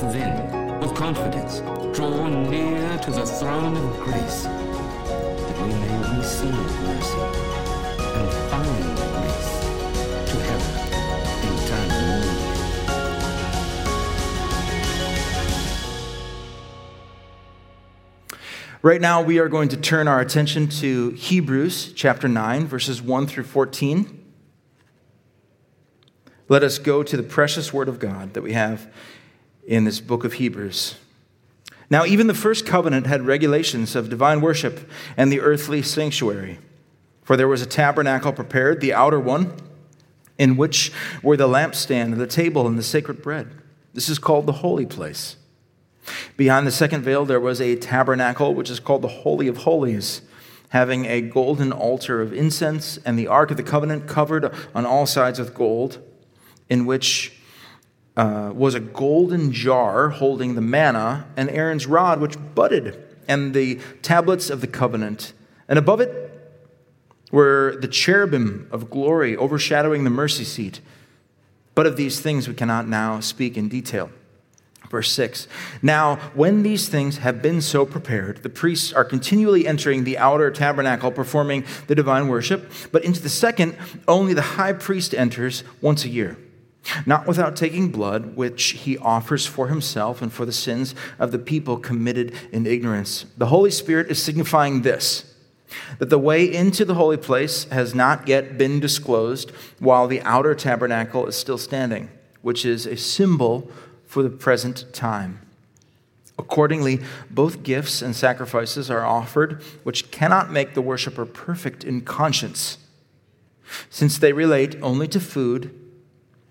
then, with confidence, draw near to the throne of grace, that we may receive mercy and find grace to help in time of need. Right now, we are going to turn our attention to Hebrews chapter 9, verses 1 through 14. Let us go to the precious word of God that we have in this book of Hebrews. Now, even the first covenant had regulations of divine worship and the earthly sanctuary. For there was a tabernacle prepared, the outer one, in which were the lampstand, and the table, and the sacred bread. This is called the holy place. Behind the second veil, there was a tabernacle, which is called the Holy of Holies, having a golden altar of incense, and the Ark of the Covenant covered on all sides with gold in which uh, was a golden jar holding the manna and Aaron's rod, which budded, and the tablets of the covenant. And above it were the cherubim of glory overshadowing the mercy seat. But of these things we cannot now speak in detail. Verse 6 Now, when these things have been so prepared, the priests are continually entering the outer tabernacle, performing the divine worship. But into the second, only the high priest enters once a year not without taking blood, which he offers for himself and for the sins of the people committed in ignorance. The Holy Spirit is signifying this that the way into the holy place has not yet been disclosed while the outer tabernacle is still standing, which is a symbol for the present time. Accordingly, both gifts and sacrifices are offered, which cannot make the worshiper perfect in conscience, since they relate only to food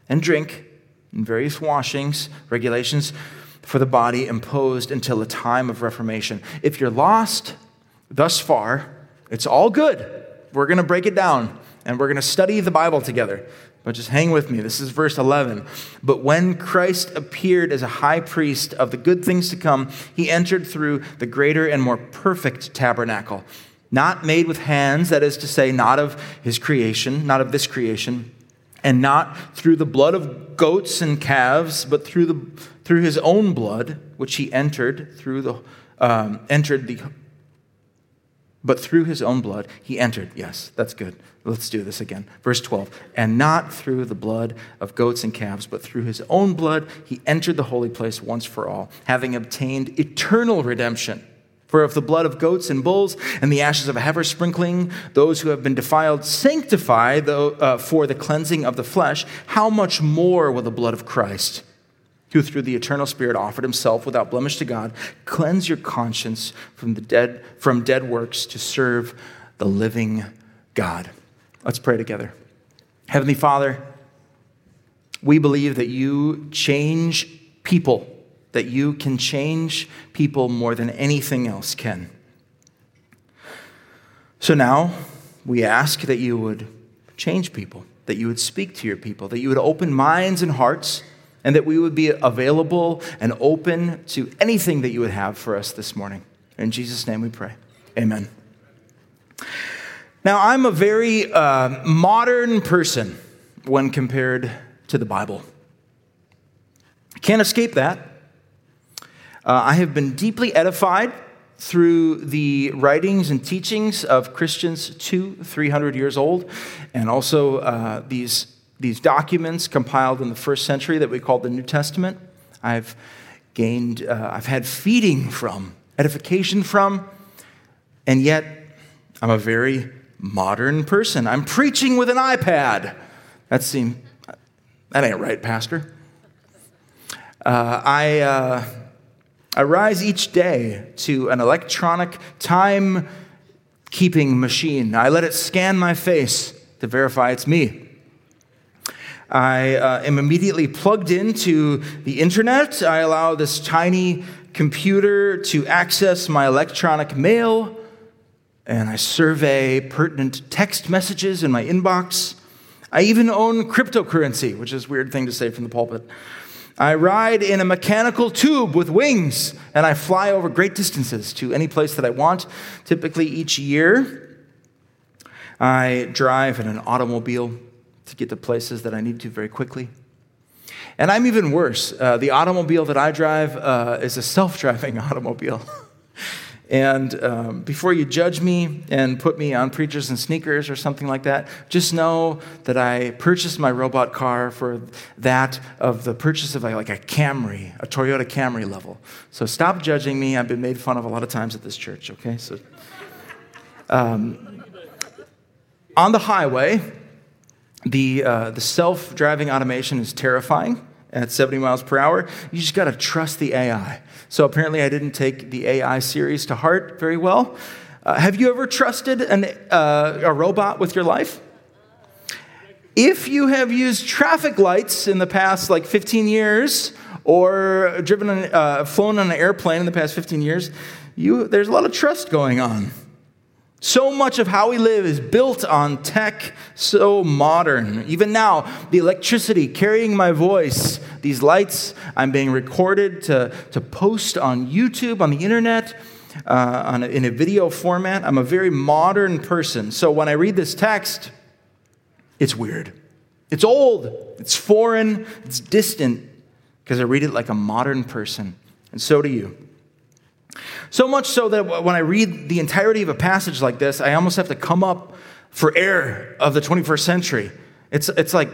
and drink and various washings, regulations for the body imposed until the time of Reformation. If you're lost thus far, it's all good. We're going to break it down and we're going to study the Bible together. But just hang with me. This is verse 11. But when Christ appeared as a high priest of the good things to come, he entered through the greater and more perfect tabernacle, not made with hands, that is to say, not of his creation, not of this creation and not through the blood of goats and calves, but through, the, through his own blood, which he entered through the, um, entered the, but through his own blood he entered. Yes, that's good. Let's do this again. Verse 12. And not through the blood of goats and calves, but through his own blood he entered the holy place once for all, having obtained eternal redemption. For if the blood of goats and bulls and the ashes of a heifer sprinkling those who have been defiled sanctify the, uh, for the cleansing of the flesh, how much more will the blood of Christ, who through the eternal Spirit offered himself without blemish to God, cleanse your conscience from, the dead, from dead works to serve the living God? Let's pray together. Heavenly Father, we believe that you change people that you can change people more than anything else can. So now we ask that you would change people, that you would speak to your people, that you would open minds and hearts, and that we would be available and open to anything that you would have for us this morning. In Jesus' name we pray. Amen. Now, I'm a very uh, modern person when compared to the Bible. Can't escape that. Uh, I have been deeply edified through the writings and teachings of Christians two, three hundred years old, and also uh, these, these documents compiled in the first century that we call the New Testament. I've gained, uh, I've had feeding from, edification from, and yet I'm a very modern person. I'm preaching with an iPad. That seems, that ain't right, Pastor. Uh, I uh, rise each day to an electronic time keeping machine. I let it scan my face to verify it's me. I uh, am immediately plugged into the internet. I allow this tiny computer to access my electronic mail, and I survey pertinent text messages in my inbox. I even own cryptocurrency, which is a weird thing to say from the pulpit. I ride in a mechanical tube with wings, and I fly over great distances to any place that I want, typically each year. I drive in an automobile to get to places that I need to very quickly. And I'm even worse. Uh, the automobile that I drive uh, is a self driving automobile. And um, before you judge me and put me on preachers and sneakers or something like that, just know that I purchased my robot car for that of the purchase of like a Camry, a Toyota Camry level. So stop judging me. I've been made fun of a lot of times at this church, okay? So. Um, on the highway, the, uh, the self driving automation is terrifying at 70 miles per hour. You just got to trust the AI. So apparently, I didn't take the AI series to heart very well. Uh, have you ever trusted an, uh, a robot with your life? If you have used traffic lights in the past like 15 years, or driven, uh, flown on an airplane in the past 15 years, you, there's a lot of trust going on. So much of how we live is built on tech, so modern. Even now, the electricity carrying my voice, these lights, I'm being recorded to, to post on YouTube, on the internet, uh, on a, in a video format. I'm a very modern person. So when I read this text, it's weird. It's old, it's foreign, it's distant, because I read it like a modern person. And so do you. So much so that when I read the entirety of a passage like this, I almost have to come up for air of the 21st century. It's, it's like,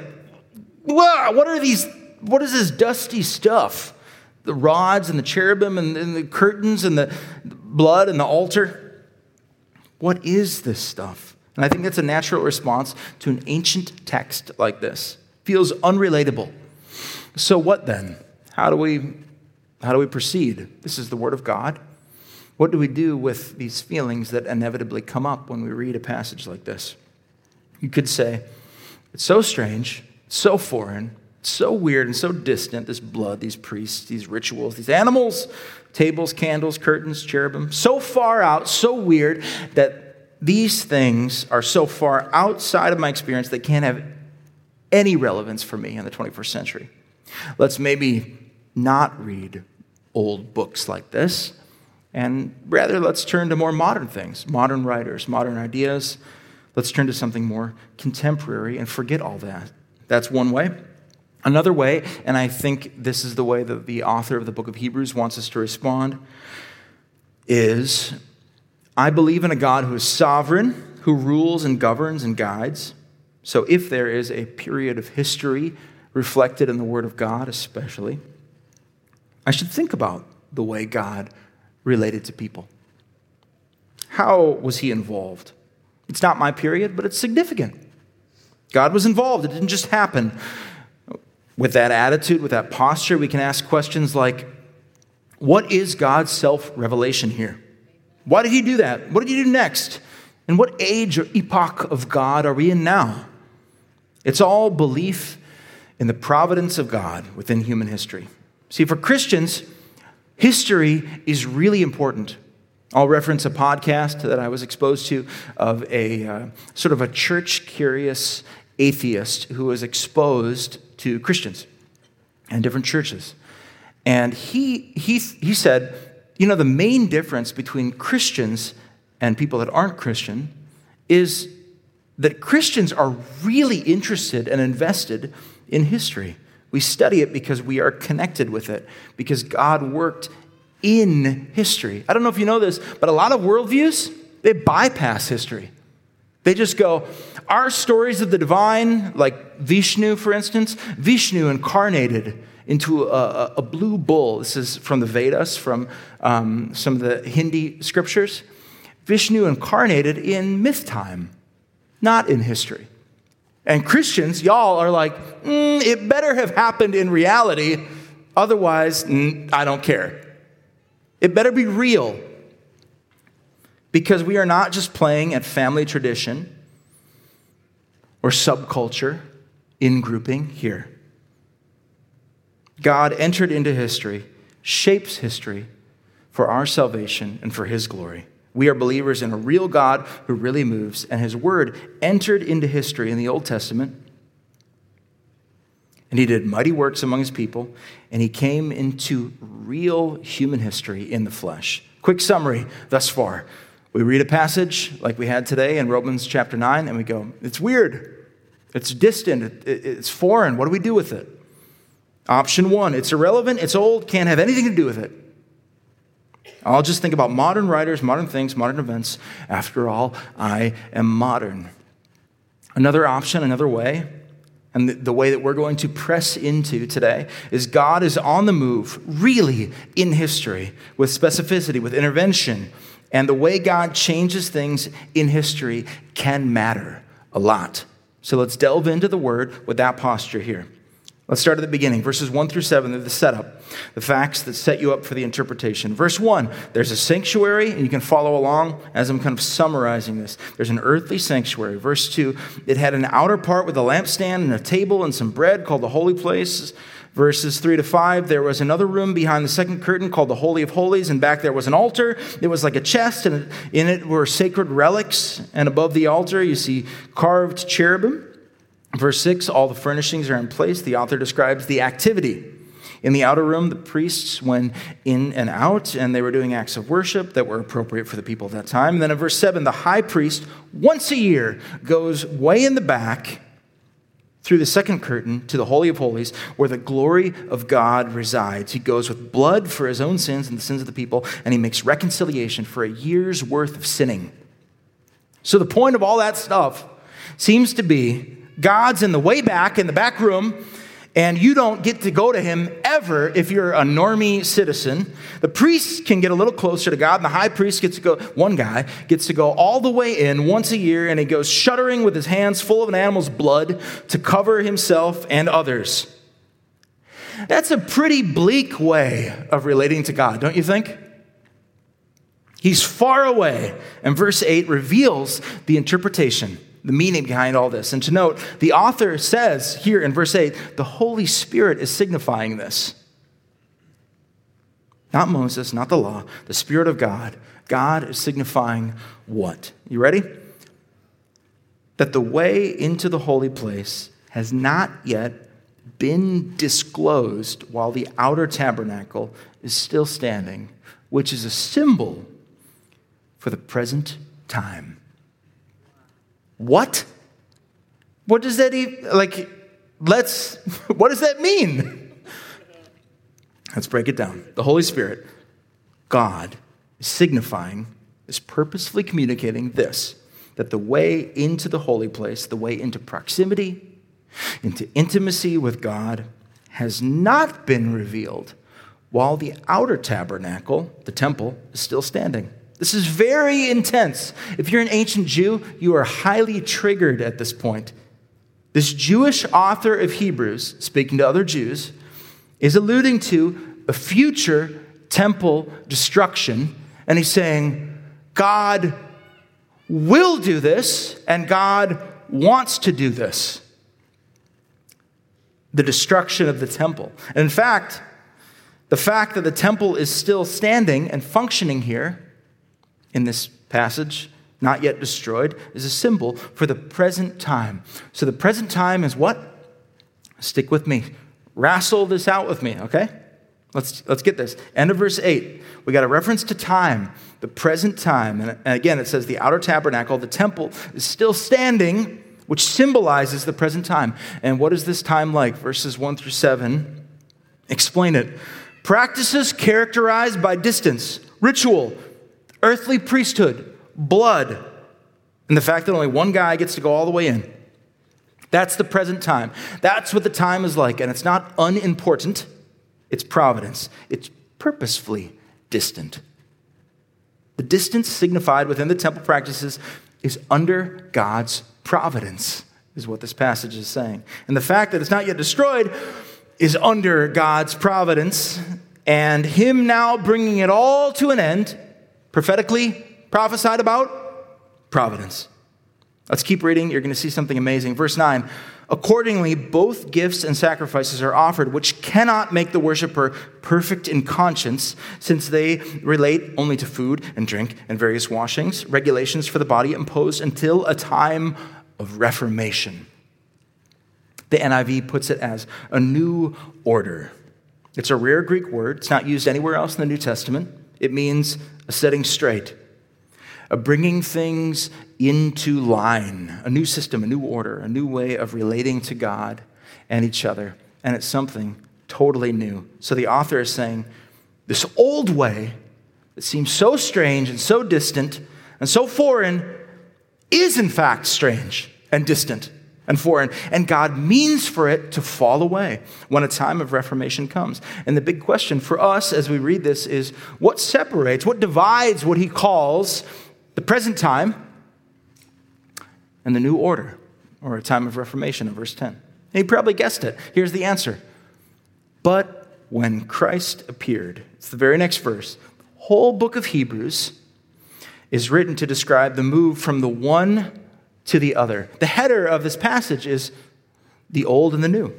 what are these, what is this dusty stuff? The rods and the cherubim and, and the curtains and the blood and the altar. What is this stuff? And I think that's a natural response to an ancient text like this. Feels unrelatable. So what then? How do we how do we proceed? This is the word of God. What do we do with these feelings that inevitably come up when we read a passage like this? You could say, it's so strange, so foreign, so weird, and so distant this blood, these priests, these rituals, these animals, tables, candles, curtains, cherubim, so far out, so weird that these things are so far outside of my experience they can't have any relevance for me in the 21st century. Let's maybe not read old books like this and rather, let's turn to more modern things, modern writers, modern ideas. Let's turn to something more contemporary and forget all that. That's one way. Another way, and I think this is the way that the author of the book of Hebrews wants us to respond, is I believe in a God who is sovereign, who rules and governs and guides. So if there is a period of history reflected in the Word of God, especially, I should think about the way God related to people. How was he involved? It's not my period, but it's significant. God was involved, it didn't just happen. With that attitude, with that posture, we can ask questions like What is God's self revelation here? Why did he do that? What did he do next? And what age or epoch of God are we in now? It's all belief in the providence of God within human history. See, for Christians, History is really important. I'll reference a podcast that I was exposed to of a uh, sort of a church curious atheist who was exposed to Christians and different churches. And he, he, he said, you know, the main difference between Christians and people that aren't Christian is that Christians are really interested and invested in history. We study it because we are connected with it, because God worked in history. I don't know if you know this, but a lot of worldviews, they bypass history. They just go, our stories of the divine, like Vishnu, for instance, Vishnu incarnated into a, a blue bull. This is from the Vedas, from um, some of the Hindi scriptures. Vishnu incarnated in myth time, not in history. And Christians, y'all are like, mm, it better have happened in reality, otherwise, mm, I don't care. It better be real. Because we are not just playing at family tradition or subculture in grouping here. God entered into history, shapes history for our salvation and for his glory. We are believers in a real God who really moves, and his word entered into history in the Old Testament. And he did mighty works among his people, and he came into real human history in the flesh. Quick summary thus far. We read a passage like we had today in Romans chapter 9, and we go, it's weird. It's distant. It's foreign. What do we do with it? Option one, it's irrelevant, it's old, can't have anything to do with it. I'll just think about modern writers, modern things, modern events. After all, I am modern. Another option, another way, and the, way that we're going to press into today is God is on the move, really, in history, with specificity, with intervention. And the way God changes things in history can matter a lot. So let's delve into the word with that posture here. Let's start at the beginning. Verses 1 through 7, they're the setup, the facts that set you up for the interpretation. Verse 1, there's a sanctuary, and you can follow along as I'm kind of summarizing this. There's an earthly sanctuary. Verse 2, it had an outer part with a lampstand and a table and some bread called the holy place. Verses 3 to 5, there was another room behind the second curtain called the Holy of Holies, and back there was an altar. It was like a chest, and in it were sacred relics. And above the altar, you see carved cherubim. Verse 6 all the furnishings are in place. The author describes the activity. In the outer room, the priests went in and out, and they were doing acts of worship that were appropriate for the people of that time. And then in verse 7, the high priest, once a year, goes way in the back through the second curtain to the Holy of Holies, where the glory of God resides. He goes with blood for his own sins and the sins of the people, and he makes reconciliation for a year's worth of sinning. So, the point of all that stuff seems to be God's in the way back, in the back room, and you don't get to go to him ever if you're a normie citizen. The priests can get a little closer to God, and the high priest gets to go, one guy gets to go all the way in once a year, and he goes shuddering with his hands full of an animal's blood to cover himself and others. That's a pretty bleak way of relating to God, don't you think? He's far away, and verse 8 reveals the interpretation the meaning behind all this. And to note, the author says here in verse 8, the Holy Spirit is signifying this. Not Moses, not the law, the Spirit of God. God is signifying what? You ready? That the way into the holy place has not yet been disclosed while the outer tabernacle is still standing, which is a symbol for the present time. What? What does that even, like, let's, what does that mean? Let's break it down. The Holy Spirit, God, is signifying, is purposefully communicating this that the way into the holy place, the way into proximity, into intimacy with God, has not been revealed while the outer tabernacle, the temple, is still standing. This is very intense. If you're an ancient Jew, you are highly triggered at this point. This Jewish author of Hebrews, speaking to other Jews, is alluding to a future temple destruction, and he's saying, God will do this, and God wants to do this. The destruction of the temple. And in fact, the fact that the temple is still standing and functioning here in this passage, not yet destroyed, is a symbol for the present time. So the present time is what? Stick with me. Wrestle this out with me, okay? Let's, let's get this. End of verse 8. We got a reference to time, the present time. And again, it says the outer tabernacle, the temple, is still standing, which symbolizes the present time. And what is this time like? Verses 1 through 7 explain it. Practices characterized by distance, ritual, earthly priesthood, blood, and the fact that only one guy gets to go all the way in. That's the present time. That's what the time is like. And it's not unimportant, it's providence. It's purposefully distant. The distance signified within the temple practices is under God's providence, is what this passage is saying. And the fact that it's not yet destroyed is under God's providence, and Him now bringing it all to an end prophetically prophesied about? Providence. Let's keep reading. You're going to see something amazing. Verse 9 Accordingly, both gifts and sacrifices are offered, which cannot make the worshiper perfect in conscience, since they relate only to food and drink and various washings, regulations for the body imposed until a time of reformation. The NIV puts it as a new order. It's a rare Greek word, it's not used anywhere else in the New Testament. It means a setting straight, a bringing things into line, a new system, a new order, a new way of relating to God and each other. And it's something totally new. So the author is saying, this old way that seems so strange and so distant and so foreign is in fact strange and distant and foreign. And God means for it to fall away when a time of reformation comes. And the big question for us as we read this is what separates, what divides what he calls the present time and the new order, or a time of reformation in verse 10? And he probably guessed it. Here's the answer. But when Christ appeared, it's the very next verse, the whole book of Hebrews is written to describe the move from the one to the other. The header of this passage is the old and the new.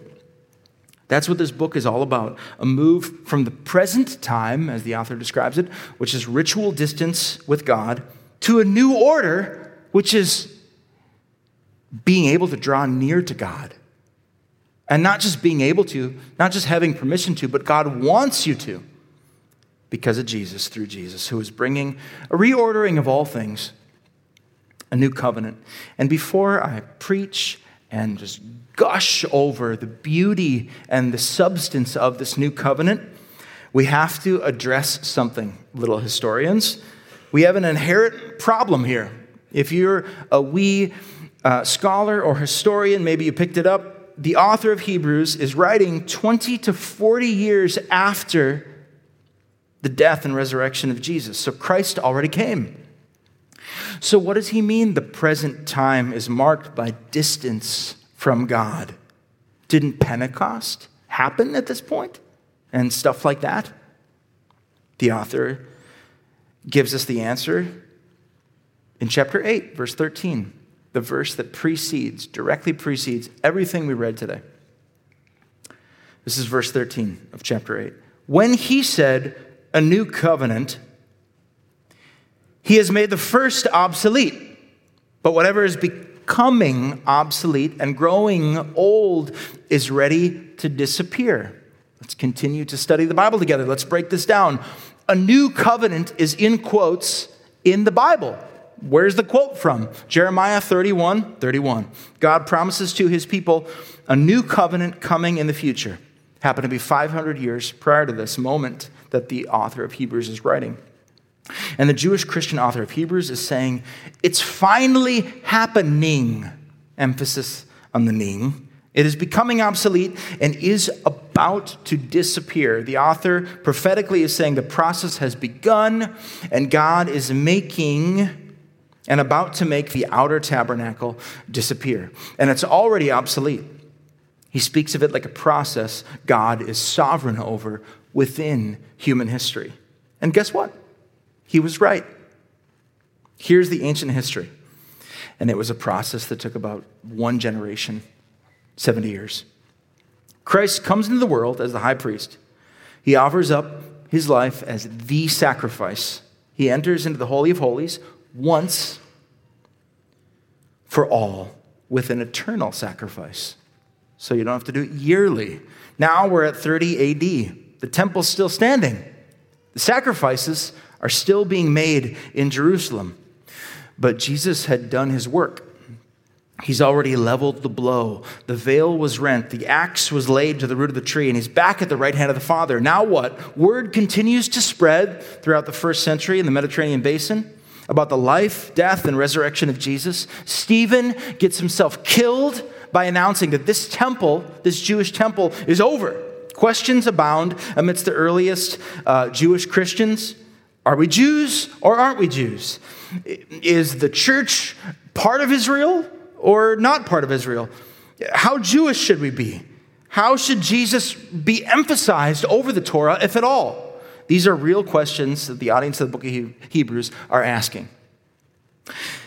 That's what this book is all about a move from the present time, as the author describes it, which is ritual distance with God, to a new order, which is being able to draw near to God. And not just being able to, not just having permission to, but God wants you to because of Jesus, through Jesus, who is bringing a reordering of all things a new covenant. And before I preach and just gush over the beauty and the substance of this new covenant, we have to address something, little historians. We have an inherent problem here. If you're a wee uh, scholar or historian, maybe you picked it up, the author of Hebrews is writing 20 to 40 years after the death and resurrection of Jesus. So Christ already came. So, what does he mean the present time is marked by distance from God? Didn't Pentecost happen at this point? And stuff like that? The author gives us the answer in chapter 8, verse 13, the verse that precedes, directly precedes everything we read today. This is verse 13 of chapter 8. When he said, a new covenant, he has made the first obsolete. But whatever is becoming obsolete and growing old is ready to disappear. Let's continue to study the Bible together. Let's break this down. A new covenant is in quotes in the Bible. Where's the quote from? Jeremiah 31 31. God promises to his people a new covenant coming in the future. Happened to be 500 years prior to this moment that the author of Hebrews is writing. And the Jewish Christian author of Hebrews is saying, it's finally happening. Emphasis on the ning. It is becoming obsolete and is about to disappear. The author prophetically is saying the process has begun and God is making and about to make the outer tabernacle disappear. And it's already obsolete. He speaks of it like a process God is sovereign over within human history. And guess what? He was right. Here's the ancient history. And it was a process that took about one generation, 70 years. Christ comes into the world as the high priest. He offers up his life as the sacrifice. He enters into the Holy of Holies once for all with an eternal sacrifice. So you don't have to do it yearly. Now we're at 30 AD. The temple's still standing. The sacrifices are still being made in Jerusalem. But Jesus had done his work. He's already leveled the blow. The veil was rent. The axe was laid to the root of the tree, and he's back at the right hand of the Father. Now what? Word continues to spread throughout the first century in the Mediterranean basin about the life, death, and resurrection of Jesus. Stephen gets himself killed by announcing that this temple, this Jewish temple, is over. Questions abound amidst the earliest uh, Jewish Christians. Are we Jews or aren't we Jews? Is the church part of Israel or not part of Israel? How Jewish should we be? How should Jesus be emphasized over the Torah, if at all? These are real questions that the audience of the book of Hebrews are asking.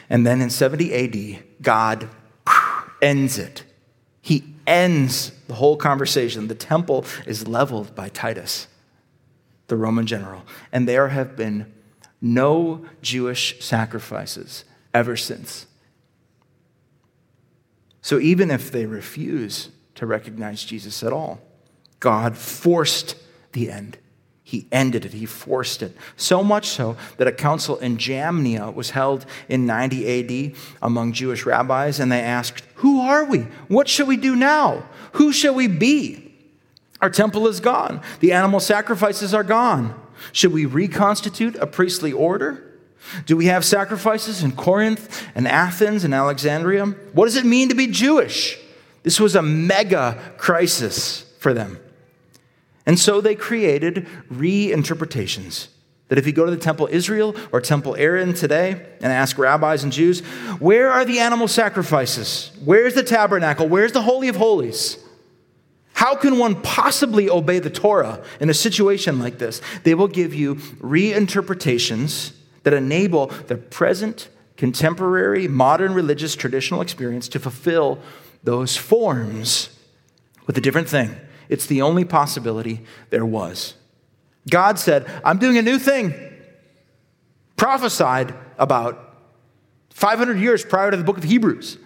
And then in 70 AD, God ends it. He ends the whole conversation. The temple is leveled by Titus the Roman general. And there have been no Jewish sacrifices ever since. So even if they refuse to recognize Jesus at all, God forced the end. He ended it, he forced it. So much so that a council in Jamnia was held in 90 AD among Jewish rabbis, and they asked, Who are we? What shall we do now? Who shall we be? Our temple is gone. The animal sacrifices are gone. Should we reconstitute a priestly order? Do we have sacrifices in Corinth and Athens and Alexandria? What does it mean to be Jewish? This was a mega crisis for them. And so they created reinterpretations. That if you go to the Temple Israel or Temple Aaron today and ask rabbis and Jews, where are the animal sacrifices? Where's the tabernacle? Where's the Holy of Holies? How can one possibly obey the Torah in a situation like this? They will give you reinterpretations that enable the present, contemporary, modern religious traditional experience to fulfill those forms with a different thing. It's the only possibility there was. God said, I'm doing a new thing. Prophesied about 500 years prior to the book of Hebrews.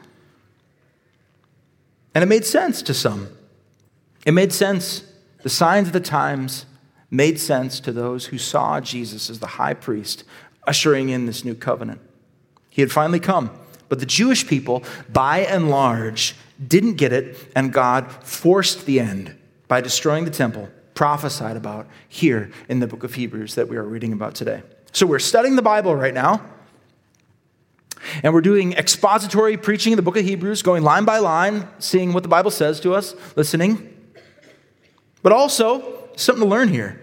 And it made sense to some. It made sense. The signs of the times made sense to those who saw Jesus as the high priest ushering in this new covenant. He had finally come. But the Jewish people, by and large, didn't get it, and God forced the end by destroying the temple prophesied about here in the book of Hebrews that we are reading about today. So we're studying the Bible right now. And we're doing expository preaching in the book of Hebrews, going line by line, seeing what the Bible says to us, listening. But also, something to learn here.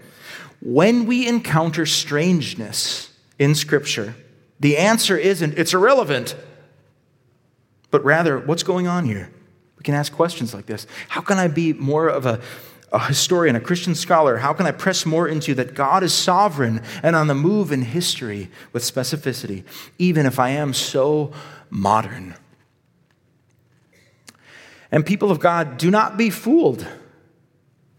When we encounter strangeness in Scripture, the answer isn't it's irrelevant, but rather, what's going on here? We can ask questions like this How can I be more of a a historian, a Christian scholar, how can I press more into that God is sovereign and on the move in history with specificity, even if I am so modern? And people of God, do not be fooled.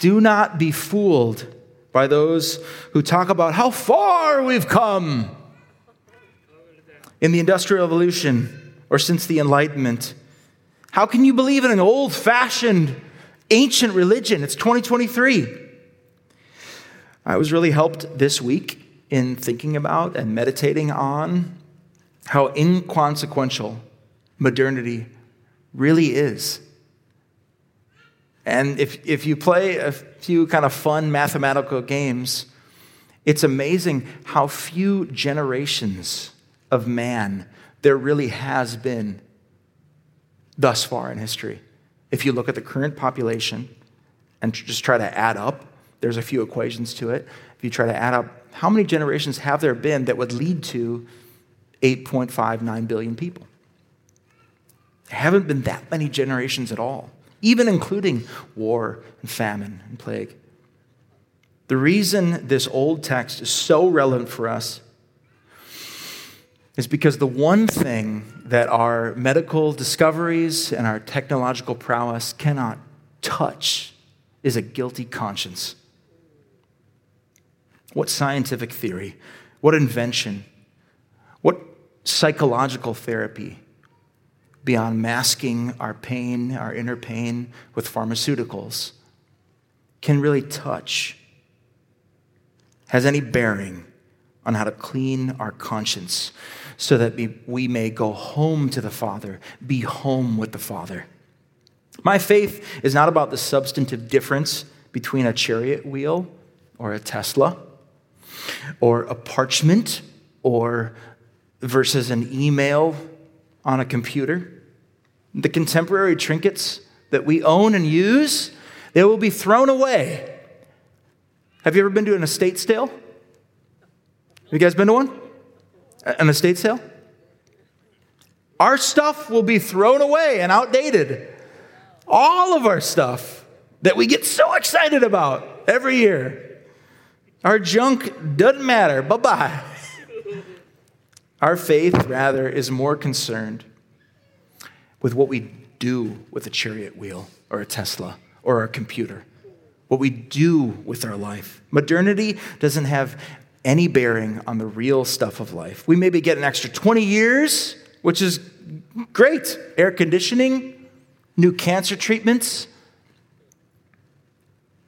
Do not be fooled by those who talk about how far we've come in the Industrial Revolution or since the Enlightenment. How can you believe in an old fashioned ancient religion. It's 2023. I was really helped this week in thinking about and meditating on how inconsequential modernity really is. And if, if you play a few kind of fun mathematical games, it's amazing how few generations of man there really has been thus far in history. If you look at the current population and just try to add up, there's a few equations to it. If you try to add up how many generations have there been that would lead to 8.59 billion people? There haven't been that many generations at all, even including war and famine and plague. The reason this old text is so relevant for us is because the one thing that our medical discoveries and our technological prowess cannot touch is a guilty conscience. What scientific theory, what invention, what psychological therapy beyond masking our pain, our inner pain with pharmaceuticals can really touch, has any bearing on how to clean our conscience so that we may go home to the Father, be home with the Father. My faith is not about the substantive difference between a chariot wheel or a Tesla or a parchment or versus an email on a computer. The contemporary trinkets that we own and use, they will be thrown away. Have you ever been to an estate sale? Have you guys been to one? an estate sale? Our stuff will be thrown away and outdated. All of our stuff that we get so excited about every year. Our junk doesn't matter. Bye bye. Our faith, rather, is more concerned with what we do with a chariot wheel or a Tesla or a computer, what we do with our life. Modernity doesn't have any bearing on the real stuff of life. We maybe get an extra 20 years, which is great. Air conditioning, new cancer treatments,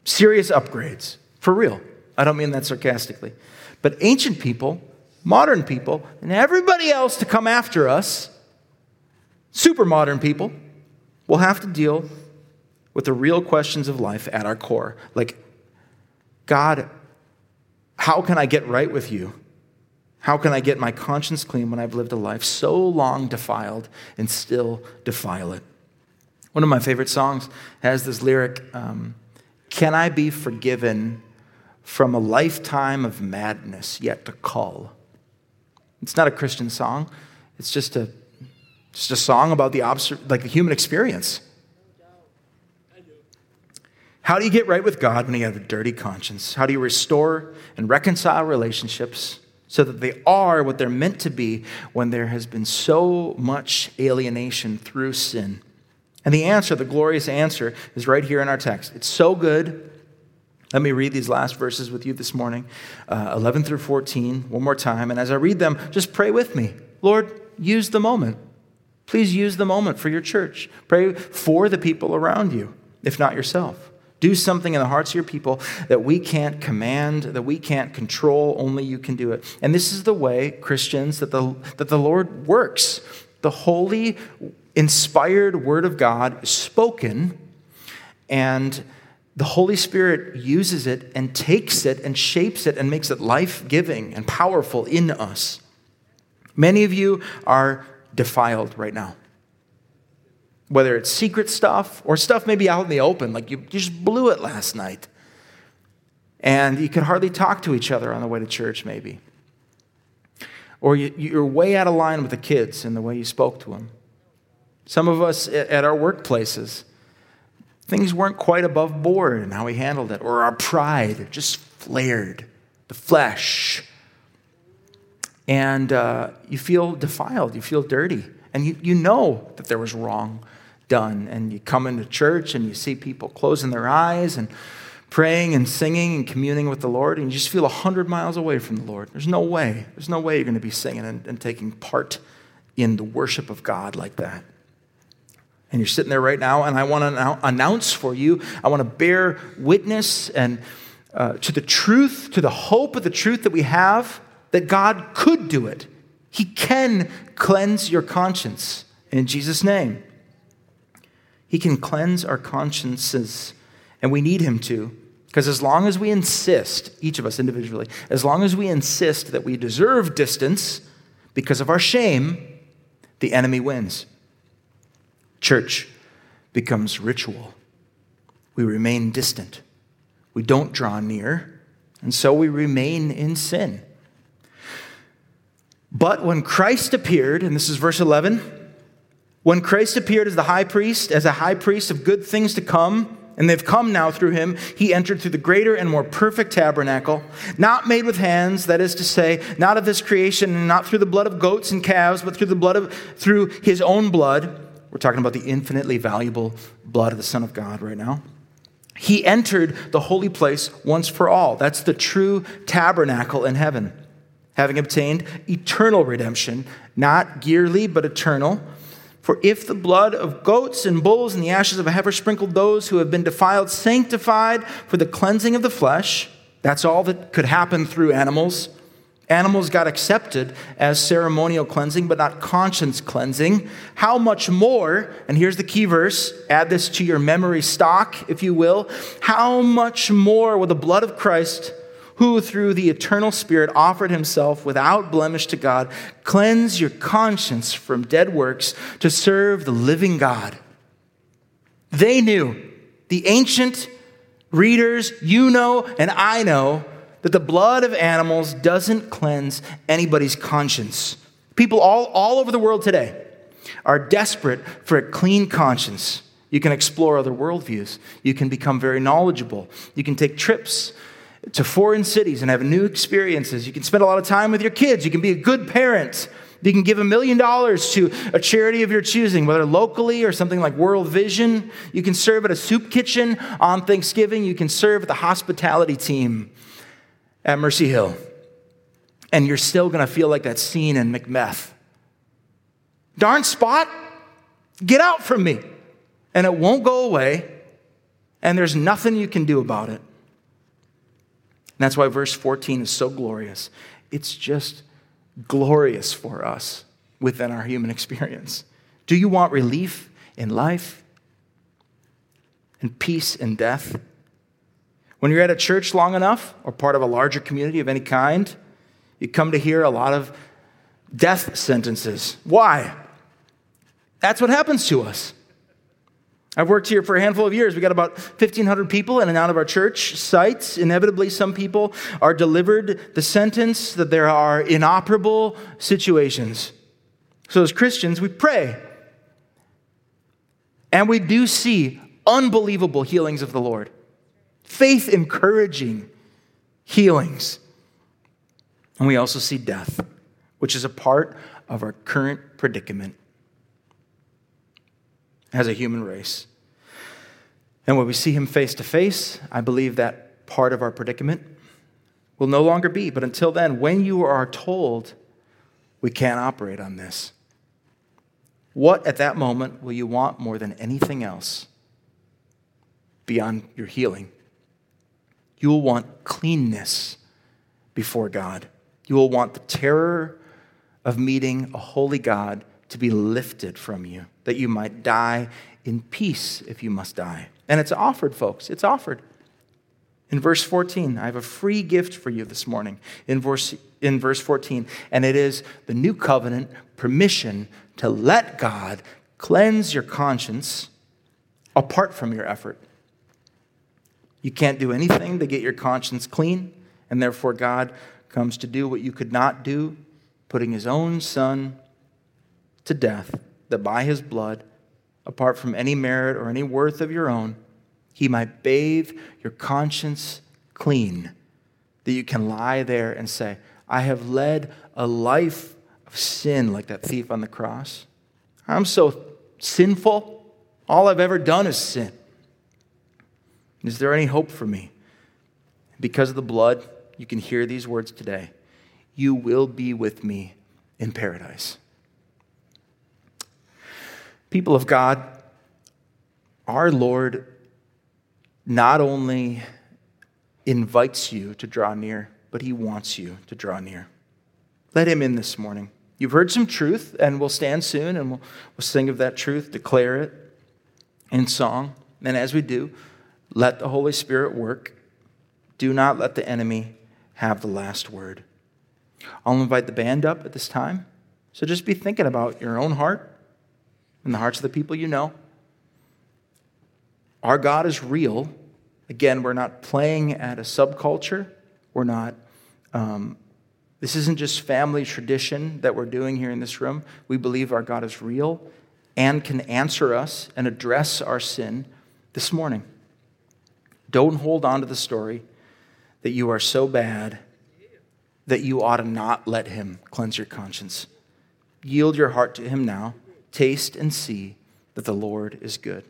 serious upgrades. For real. I don't mean that sarcastically. But ancient people, modern people, and everybody else to come after us, super modern people, will have to deal with the real questions of life at our core. Like, God, how can I get right with you? How can I get my conscience clean when I've lived a life so long defiled and still defile it? One of my favorite songs has this lyric um, Can I be forgiven from a lifetime of madness yet to call? It's not a Christian song, it's just a, just a song about the, like the human experience. How do you get right with God when you have a dirty conscience? How do you restore and reconcile relationships so that they are what they're meant to be when there has been so much alienation through sin? And the answer, the glorious answer, is right here in our text. It's so good. Let me read these last verses with you this morning, uh, 11 through 14, one more time. And as I read them, just pray with me. Lord, use the moment. Please use the moment for your church. Pray for the people around you, if not yourself. Do something in the hearts of your people that we can't command, that we can't control, only you can do it. And this is the way, Christians, that the, that the Lord works. The holy, inspired word of God spoken, and the Holy Spirit uses it and takes it and shapes it and makes it life giving and powerful in us. Many of you are defiled right now whether it's secret stuff or stuff maybe out in the open, like you, you just blew it last night. And you could hardly talk to each other on the way to church, maybe. Or you're way out of line with the kids in the way you spoke to them. Some of us at our workplaces, things weren't quite above board in how we handled it, or our pride just flared, the flesh. And uh, you feel defiled, you feel dirty, and you, you know that there was wrong done. And you come into church and you see people closing their eyes and praying and singing and communing with the Lord, and you just feel 100 miles away from the Lord. There's no way. There's no way you're going to be singing and, and taking part in the worship of God like that. And you're sitting there right now, and I want to announce for you, I want to bear witness and uh, to the truth, to the hope of the truth that we have, that God could do it. He can cleanse your conscience in Jesus' name. He can cleanse our consciences, and we need Him to. Because as long as we insist, each of us individually, as long as we insist that we deserve distance because of our shame, the enemy wins. Church becomes ritual. We remain distant. We don't draw near, and so we remain in sin. But when Christ appeared, and this is verse 11, when Christ appeared as the high priest, as a high priest of good things to come, and they've come now through him, he entered through the greater and more perfect tabernacle, not made with hands, that is to say, not of this creation, and not through the blood of goats and calves, but through the blood of through his own blood. We're talking about the infinitely valuable blood of the Son of God right now. He entered the holy place once for all. That's the true tabernacle in heaven, having obtained eternal redemption, not yearly, but eternal for if the blood of goats and bulls and the ashes of a heifer sprinkled those who have been defiled, sanctified for the cleansing of the flesh, that's all that could happen through animals. Animals got accepted as ceremonial cleansing, but not conscience cleansing. How much more, and here's the key verse, add this to your memory stock, if you will. How much more will the blood of Christ? who through the eternal Spirit offered himself without blemish to God, cleanse your conscience from dead works to serve the living God. They knew, the ancient readers, you know, and I know, that the blood of animals doesn't cleanse anybody's conscience. People all, all over the world today are desperate for a clean conscience. You can explore other worldviews. You can become very knowledgeable. You can take trips to foreign cities and have new experiences. You can spend a lot of time with your kids. You can be a good parent. You can give a million dollars to a charity of your choosing, whether locally or something like World Vision. You can serve at a soup kitchen on Thanksgiving. You can serve at the hospitality team at Mercy Hill. And you're still going to feel like that scene in Macbeth. Darn spot, get out from me. And it won't go away, and there's nothing you can do about it. And that's why verse 14 is so glorious. It's just glorious for us within our human experience. Do you want relief in life? and peace in death. When you're at a church long enough or part of a larger community of any kind, you come to hear a lot of death sentences. Why? That's what happens to us. I've worked here for a handful of years. We got about 1,500 people in and out of our church sites. Inevitably, some people are delivered the sentence that there are inoperable situations. So, as Christians, we pray. And we do see unbelievable healings of the Lord, faith encouraging healings. And we also see death, which is a part of our current predicament as a human race. And when we see him face to face, I believe that part of our predicament will no longer be. But until then, when you are told we can't operate on this, what at that moment will you want more than anything else beyond your healing? You will want cleanness before God. You will want the terror of meeting a holy God to be lifted from you, that you might die in peace if you must die. And it's offered, folks. It's offered. In verse 14, I have a free gift for you this morning. In verse, in verse 14, and it is the new covenant permission to let God cleanse your conscience apart from your effort. You can't do anything to get your conscience clean, and therefore God comes to do what you could not do, putting his own son to death, that by his blood, apart from any merit or any worth of your own, he might bathe your conscience clean, that you can lie there and say, I have led a life of sin like that thief on the cross. I'm so sinful. All I've ever done is sin. Is there any hope for me? Because of the blood, you can hear these words today. You will be with me in paradise. People of God, our Lord not only invites you to draw near, but he wants you to draw near. Let him in this morning. You've heard some truth, and we'll stand soon and we'll, we'll sing of that truth, declare it in song. And as we do, let the Holy Spirit work. Do not let the enemy have the last word. I'll invite the band up at this time. So just be thinking about your own heart and the hearts of the people you know. Our God is real. Again, we're not playing at a subculture. We're not, um, this isn't just family tradition that we're doing here in this room. We believe our God is real and can answer us and address our sin this morning. Don't hold on to the story that you are so bad that you ought to not let Him cleanse your conscience. Yield your heart to Him now. Taste and see that the Lord is good.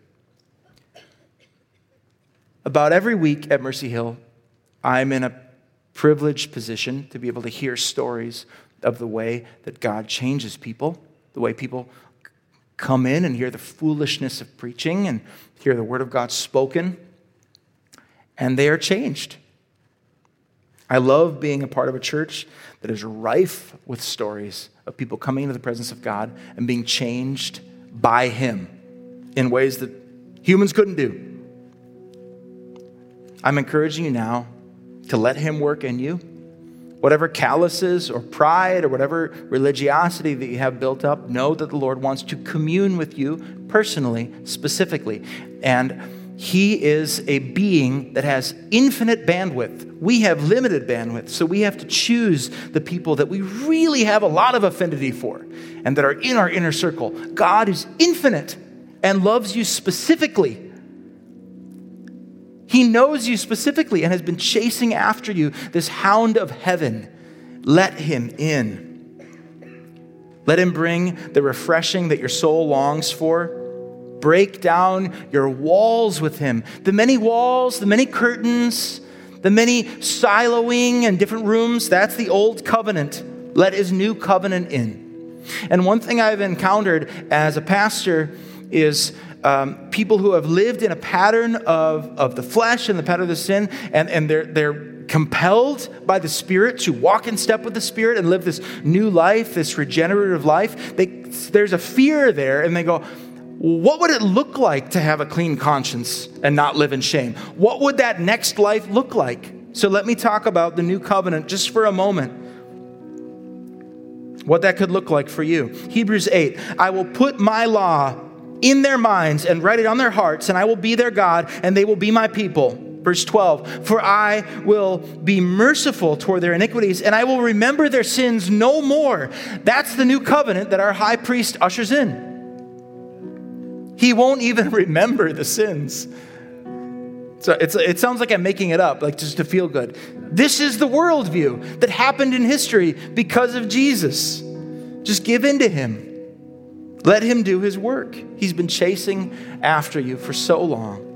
About every week at Mercy Hill, I'm in a privileged position to be able to hear stories of the way that God changes people, the way people come in and hear the foolishness of preaching and hear the word of God spoken, and they are changed. I love being a part of a church that is rife with stories of people coming into the presence of God and being changed by Him in ways that humans couldn't do. I'm encouraging you now to let Him work in you. Whatever calluses or pride or whatever religiosity that you have built up, know that the Lord wants to commune with you personally, specifically. And he is a being that has infinite bandwidth. We have limited bandwidth, so we have to choose the people that we really have a lot of affinity for and that are in our inner circle. God is infinite and loves you specifically. He knows you specifically and has been chasing after you, this hound of heaven. Let him in. Let him bring the refreshing that your soul longs for break down your walls with him. The many walls, the many curtains, the many siloing and different rooms, that's the old covenant. Let his new covenant in. And one thing I've encountered as a pastor is um, people who have lived in a pattern of, of the flesh and the pattern of the sin, and, and they're, they're compelled by the Spirit to walk in step with the Spirit and live this new life, this regenerative life. They, there's a fear there, and they go, what would it look like to have a clean conscience and not live in shame? What would that next life look like? So let me talk about the new covenant just for a moment. What that could look like for you. Hebrews 8 I will put my law in their minds and write it on their hearts, and I will be their God, and they will be my people. Verse 12, for I will be merciful toward their iniquities, and I will remember their sins no more. That's the new covenant that our high priest ushers in. He won't even remember the sins. So it sounds like I'm making it up, like just to feel good. This is the worldview that happened in history because of Jesus. Just give in to him. Let him do his work. He's been chasing after you for so long.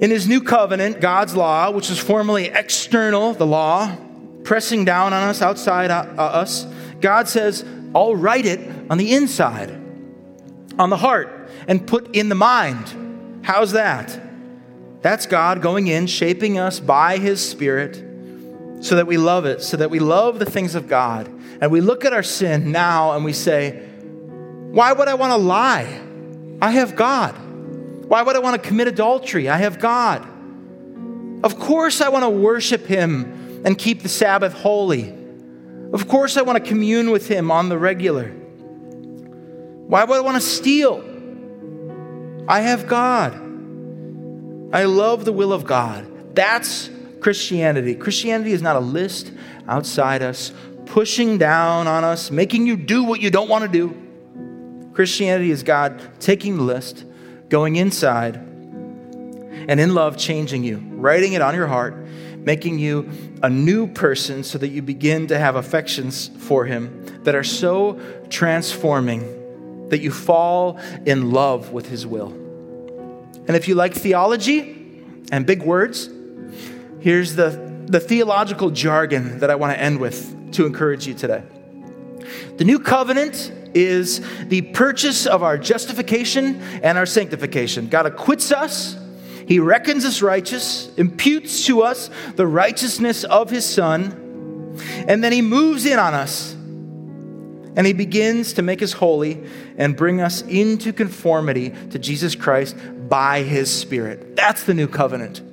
In his new covenant, God's law, which was formerly external, the law, pressing down on us, outside uh, us, God says, I'll write it on the inside on the heart and put in the mind. How's that? That's God going in, shaping us by His Spirit so that we love it, so that we love the things of God. And we look at our sin now and we say, Why would I want to lie? I have God. Why would I want to commit adultery? I have God. Of course, I want to worship Him and keep the Sabbath holy. Of course, I want to commune with Him on the regular. Why would I want to steal? I have God. I love the will of God. That's Christianity. Christianity is not a list outside us, pushing down on us, making you do what you don't want to do. Christianity is God taking the list, going inside, and in love changing you, writing it on your heart, making you a new person so that you begin to have affections for Him that are so transforming that you fall in love with His will. And if you like theology and big words, here's the, the theological jargon that I want to end with to encourage you today. The new covenant is the purchase of our justification and our sanctification. God acquits us, He reckons us righteous, imputes to us the righteousness of His Son, and then He moves in on us and he begins to make us holy and bring us into conformity to Jesus Christ by his Spirit. That's the new covenant.